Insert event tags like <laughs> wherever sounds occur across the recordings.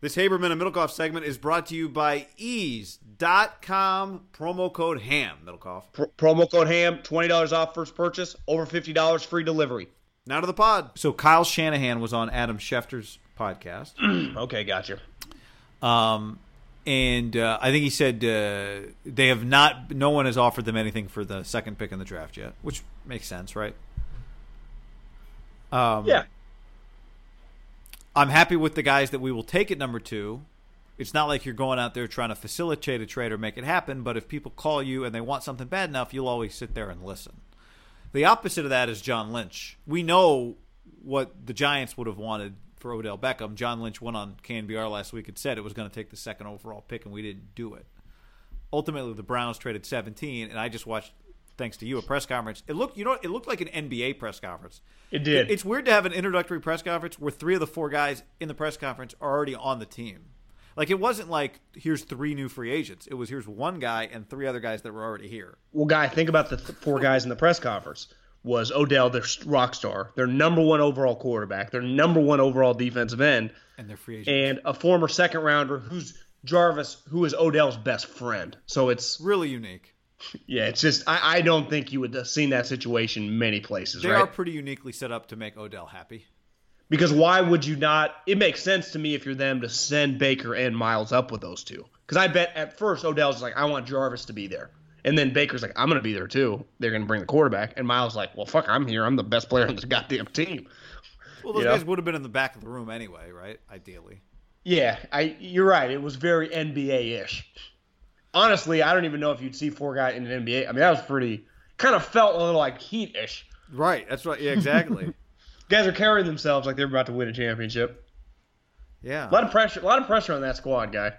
This Haberman and Middlekauff segment is brought to you by eaze.com promo code HAM. Middlekauff. Pr- promo code HAM, $20 off first purchase, over $50 free delivery. Now to the pod. So Kyle Shanahan was on Adam Schefter's podcast. <clears throat> okay, gotcha. Um, and uh, I think he said uh, they have not. No one has offered them anything for the second pick in the draft yet, which makes sense, right? Um, yeah. I'm happy with the guys that we will take at number two. It's not like you're going out there trying to facilitate a trade or make it happen, but if people call you and they want something bad enough, you'll always sit there and listen. The opposite of that is John Lynch. We know what the Giants would have wanted for Odell Beckham. John Lynch went on KNBR last week and said it was going to take the second overall pick, and we didn't do it. Ultimately, the Browns traded 17, and I just watched, thanks to you, a press conference. It looked, you know, it looked like an NBA press conference. It did. It's weird to have an introductory press conference where three of the four guys in the press conference are already on the team. Like it wasn't like here's three new free agents. It was here's one guy and three other guys that were already here. Well, guy, think about the th- four guys in the press conference. Was Odell their rock star, their number one overall quarterback, their number one overall defensive end, and their free agent, and a former second rounder who's Jarvis, who is Odell's best friend. So it's really unique. Yeah, it's just I, I don't think you would have seen that situation many places. They right? are pretty uniquely set up to make Odell happy. Because why would you not? It makes sense to me if you're them to send Baker and Myles up with those two. Because I bet at first Odell's like, I want Jarvis to be there. And then Baker's like, I'm going to be there too. They're going to bring the quarterback. And Myles like, well, fuck, I'm here. I'm the best player on this goddamn team. Well, those You know? guys would have been in the back of the room anyway, right? Ideally. Yeah, I you're right. It was very NBA ish. Honestly, I don't even know if you'd see four guys in an NBA. I mean, that was pretty. Kind of felt a little like Heat ish. Right. That's right. Yeah, exactly. <laughs> Guys are carrying themselves like they're about to win a championship. yeah. A lot of pressure. A lot of pressure on that squad, guy.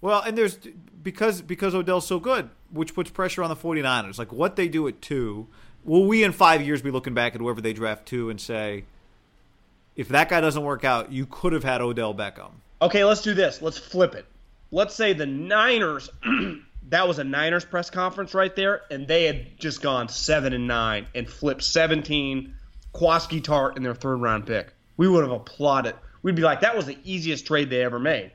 Well, and there's because because Odell's so good, which puts pressure on the 49ers. Like what they do at 2, will we in 5 years be looking back at whoever they draft 2 and say if that guy doesn't work out, you could have had Odell Beckham. Okay, let's do this. Let's flip it. Let's say the Niners. <clears throat> that was a Niners press conference right there, and they had just gone seven and nine and flipped 17 Kwaski Tart in their third round pick. We would have applauded. We'd be like, that was the easiest trade they ever made.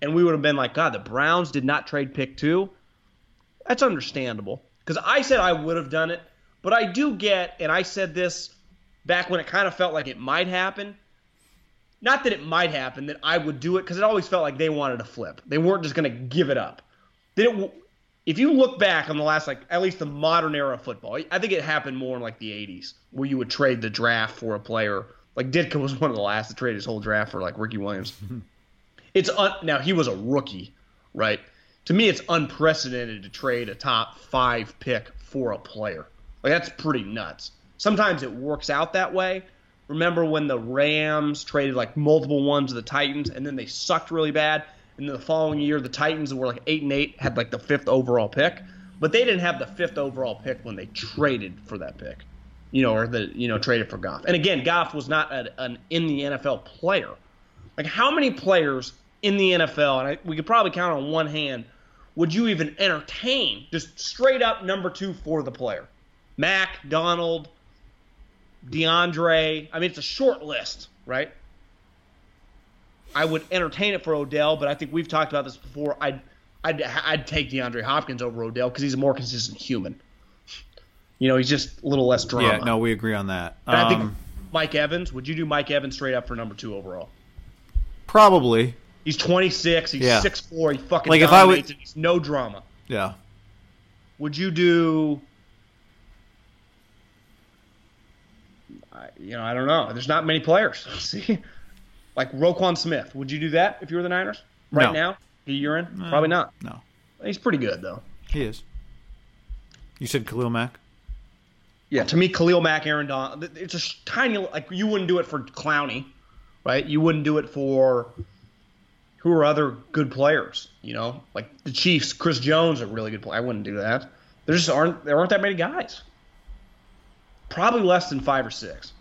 And we would have been like, God, the Browns did not trade pick two. That's understandable. Because I said I would have done it, but I do get, and I said this back when it kind of felt like it might happen. Not that it might happen, that I would do it, because it always felt like they wanted to flip. They weren't just going to give it up. Didn't, if you look back on the last, like, at least the modern era of football, I think it happened more in like the 80s, where you would trade the draft for a player. Like Ditka was <laughs> one of the last to trade his whole draft for like Ricky Williams. <laughs> it's un- now he was a rookie, right? To me, it's unprecedented to trade a top five pick for a player. Like that's pretty nuts. Sometimes it works out that way. Remember when the Rams traded like multiple ones to the Titans, and then they sucked really bad, and then the following year the Titans were like eight and eight, had like the fifth overall pick, but they didn't have the fifth overall pick when they traded for that pick. you know, or the you know traded for Goff. And again, Goff was not a, an in the NFL player. Like how many players in the NFL, and I, we could probably count on one hand, would you even entertain just straight up number two for the player? Mack, Donald, DeAndre. I mean, it's a short list, right? I would entertain it for Odell, but I think we've talked about this before. I'd I'd, I'd take DeAndre Hopkins over Odell because he's a more consistent human. You know, he's just a little less drama. Yeah, no, we agree on that. And I think Um, Mike Evans. Would you do Mike Evans straight up for number two overall? probably. He's 26. He's Yeah. 6'4". He fucking Like, if I would- he's no drama. Yeah. Would you do? I, you know, I don't know. There's not many players. <laughs> See, like Roquan Smith. Would you do that if you were the Niners right No. now? The year in? Probably not. No, He's pretty good though. he is. You said Khalil Mack. Yeah, to me, Khalil Mack, Aaron Don. It's a tiny. Like you wouldn't do it for Clowney, right? You wouldn't do it for who are other good players. You know, like the Chiefs. Chris Jones, a really good player. I wouldn't do that. There just aren't. There aren't that many guys. Probably less than five or six.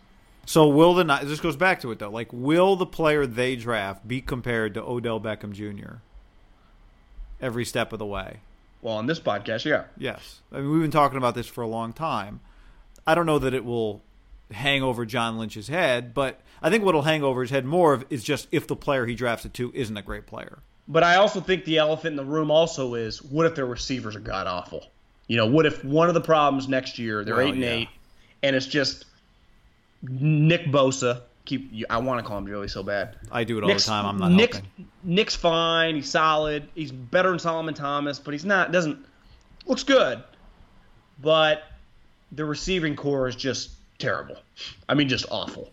So will the this goes back to it though? Like, will the player they draft be compared to Odell Beckham Jr. every step of the way? Well, on this podcast, yeah. Yes. I mean, we've been talking about this for a long time. I don't know that it will hang over John Lynch's head, but I think what'll hang over his head more of is just if the player he drafts it to isn't a great player. But I also think the elephant in the room also is what if their receivers are god awful? You know, what if one of the problems next year they're Well, eight and yeah. eight, and it's just Nick Bosa. Keep I want to call him Joey so bad. I do it all Nick's, the time. I'm not Nick's, helping. Nick's fine. He's solid. He's better than Solomon Thomas, but he's not. Doesn't looks good, but the receiving corps is just terrible. I mean, just awful.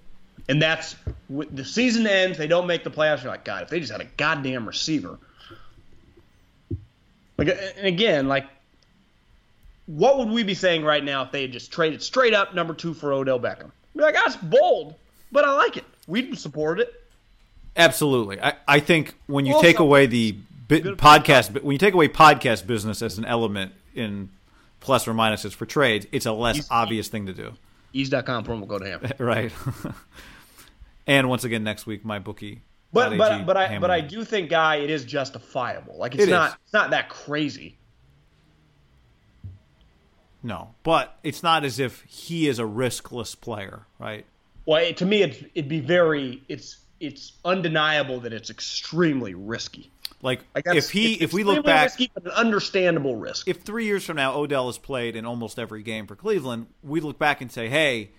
And that's the season ends. They don't make the playoffs. You're like, God, if they just had a goddamn receiver. Like, and again, like, what would we be saying right now if they had just traded straight up number two for Odell Beckham? Be like, that's bold, but I like it. We'd support it. Absolutely. I, I think when you Also- take away the bi- podcast, when you take away podcast business as an element in plus or minuses for trades, it's a less He's- obvious thing to do. Eaze.com promo code ham. <laughs> Right. <laughs> and once again, next week, my bookie. But but but I but I do think, guy, it is justifiable. Like it's It not is. it's not that crazy. No, but it's not as if he is a riskless player, right? Well, it, to me, it's, it'd be very it's it's undeniable that it's extremely risky. Like, Like if he, if we look back, risky, but an understandable risk. if three years from now Odell has played in almost every game for Cleveland, we look back and say, hey,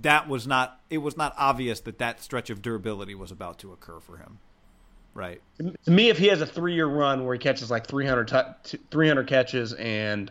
that was not. It was not obvious that that stretch of durability was about to occur for him, right? to me, if he has a three year run where he catches like 300, tu- 300 catches and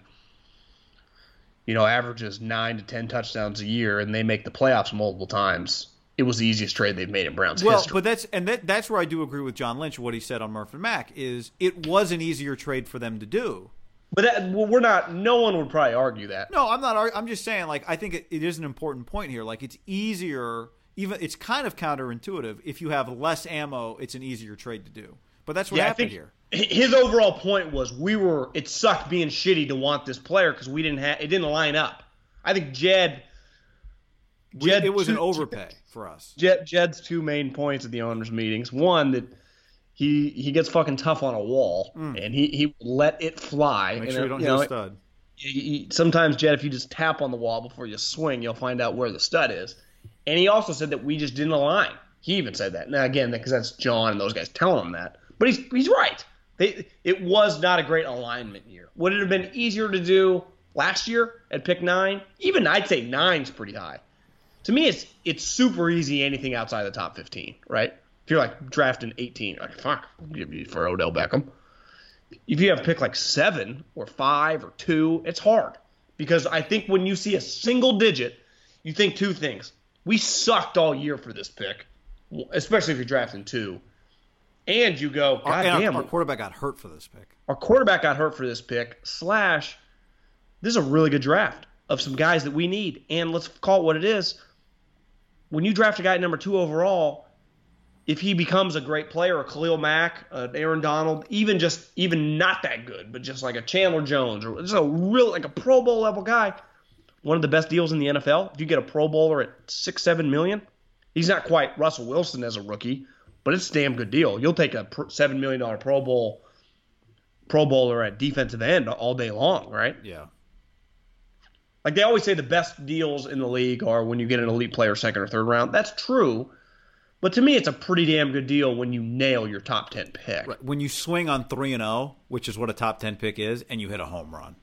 you know averages nine to ten touchdowns a year, and they make the playoffs multiple times, it was the easiest trade they've made in Browns Well, history. but that's and that, that's where I do agree with John Lynch. What he said on Murphy and Mac is it was an easier trade for them to do. But that, well, we're not. No one would probably argue that. No, I'm not. I'm just saying. Like, I think it, it is an important point here. Like, it's easier. Even it's kind of counterintuitive. If you have less ammo, it's an easier trade to do. But that's what Yeah, I happened think here. his overall point was we were. It sucked being shitty to want this player because we didn't have. It didn't line up. I think Jed. We- Jed it was an two- overpay for us. Jed, Jed's two main points at the owners' meetings. One that he he gets fucking tough on a wall and he he let it fly. Mm. Make sure you don't you hit know, a stud. you- sometimes Jed, if you just tap on the wall before you swing, you'll find out where the stud is. And he also said that we just didn't align. He even said that. Now again, because that's John and those guys telling him that. But he's he's right. They, it was not a great alignment year. Would it have been easier to do last year at pick nine? Even I'd say nine's pretty high. To me, it's it's super easy anything outside the top fifteen, right? If you're like drafting eighteen, like fuck, give you for Odell Beckham if you have pick like seven or five or two, it's hard because I think when you see a single digit, you think two things. We sucked all year for this pick, especially if you're drafting two, and you go, Our, God our- damn, our quarterback got hurt for this pick. our quarterback got hurt for this pick. Slash, this is a really good draft of some guys that we need, and let's call it what it is. When you draft a guy at number two overall, if he becomes a great player, a Khalil Mack, an Aaron Donald, even just even not that good, but just like a Chandler Jones or just a real like a Pro Bowl level guy, one of the best deals in the NFL. If you get a Pro Bowler at six, seven million, he's not quite Russell Wilson as a rookie, but it's a damn good deal. You'll take a seven million dollar Pro Bowl Pro Bowler at defensive end all day long, right? Yeah. Like they always say, the best deals in the league are when you get an elite player second or third round. That's true, but to me, it's a pretty damn good deal when you nail your top ten pick. Right. When you swing on three and zero, which is what a top ten pick is, and you hit a home run.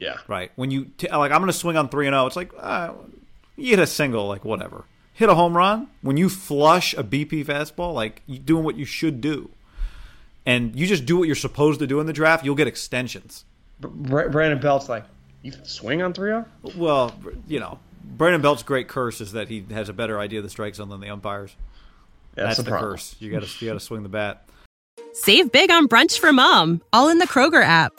Yeah. Right. When you t- like, I'm going to swing on three and zero. It's like uh, you hit a single, like whatever. Hit a home run when you flush a BP fastball, like you doing what you should do, and you just do what you're supposed to do in the draft. You'll get extensions. Brandon Belt's like, you swing on three zero. Well, you know, Brandon Belt's great curse is that he has a better idea of the strike zone than the umpires. That's, That's the, the problem. curse. You got to you got to swing the bat. Save big on brunch for mom, all in the Kroger app.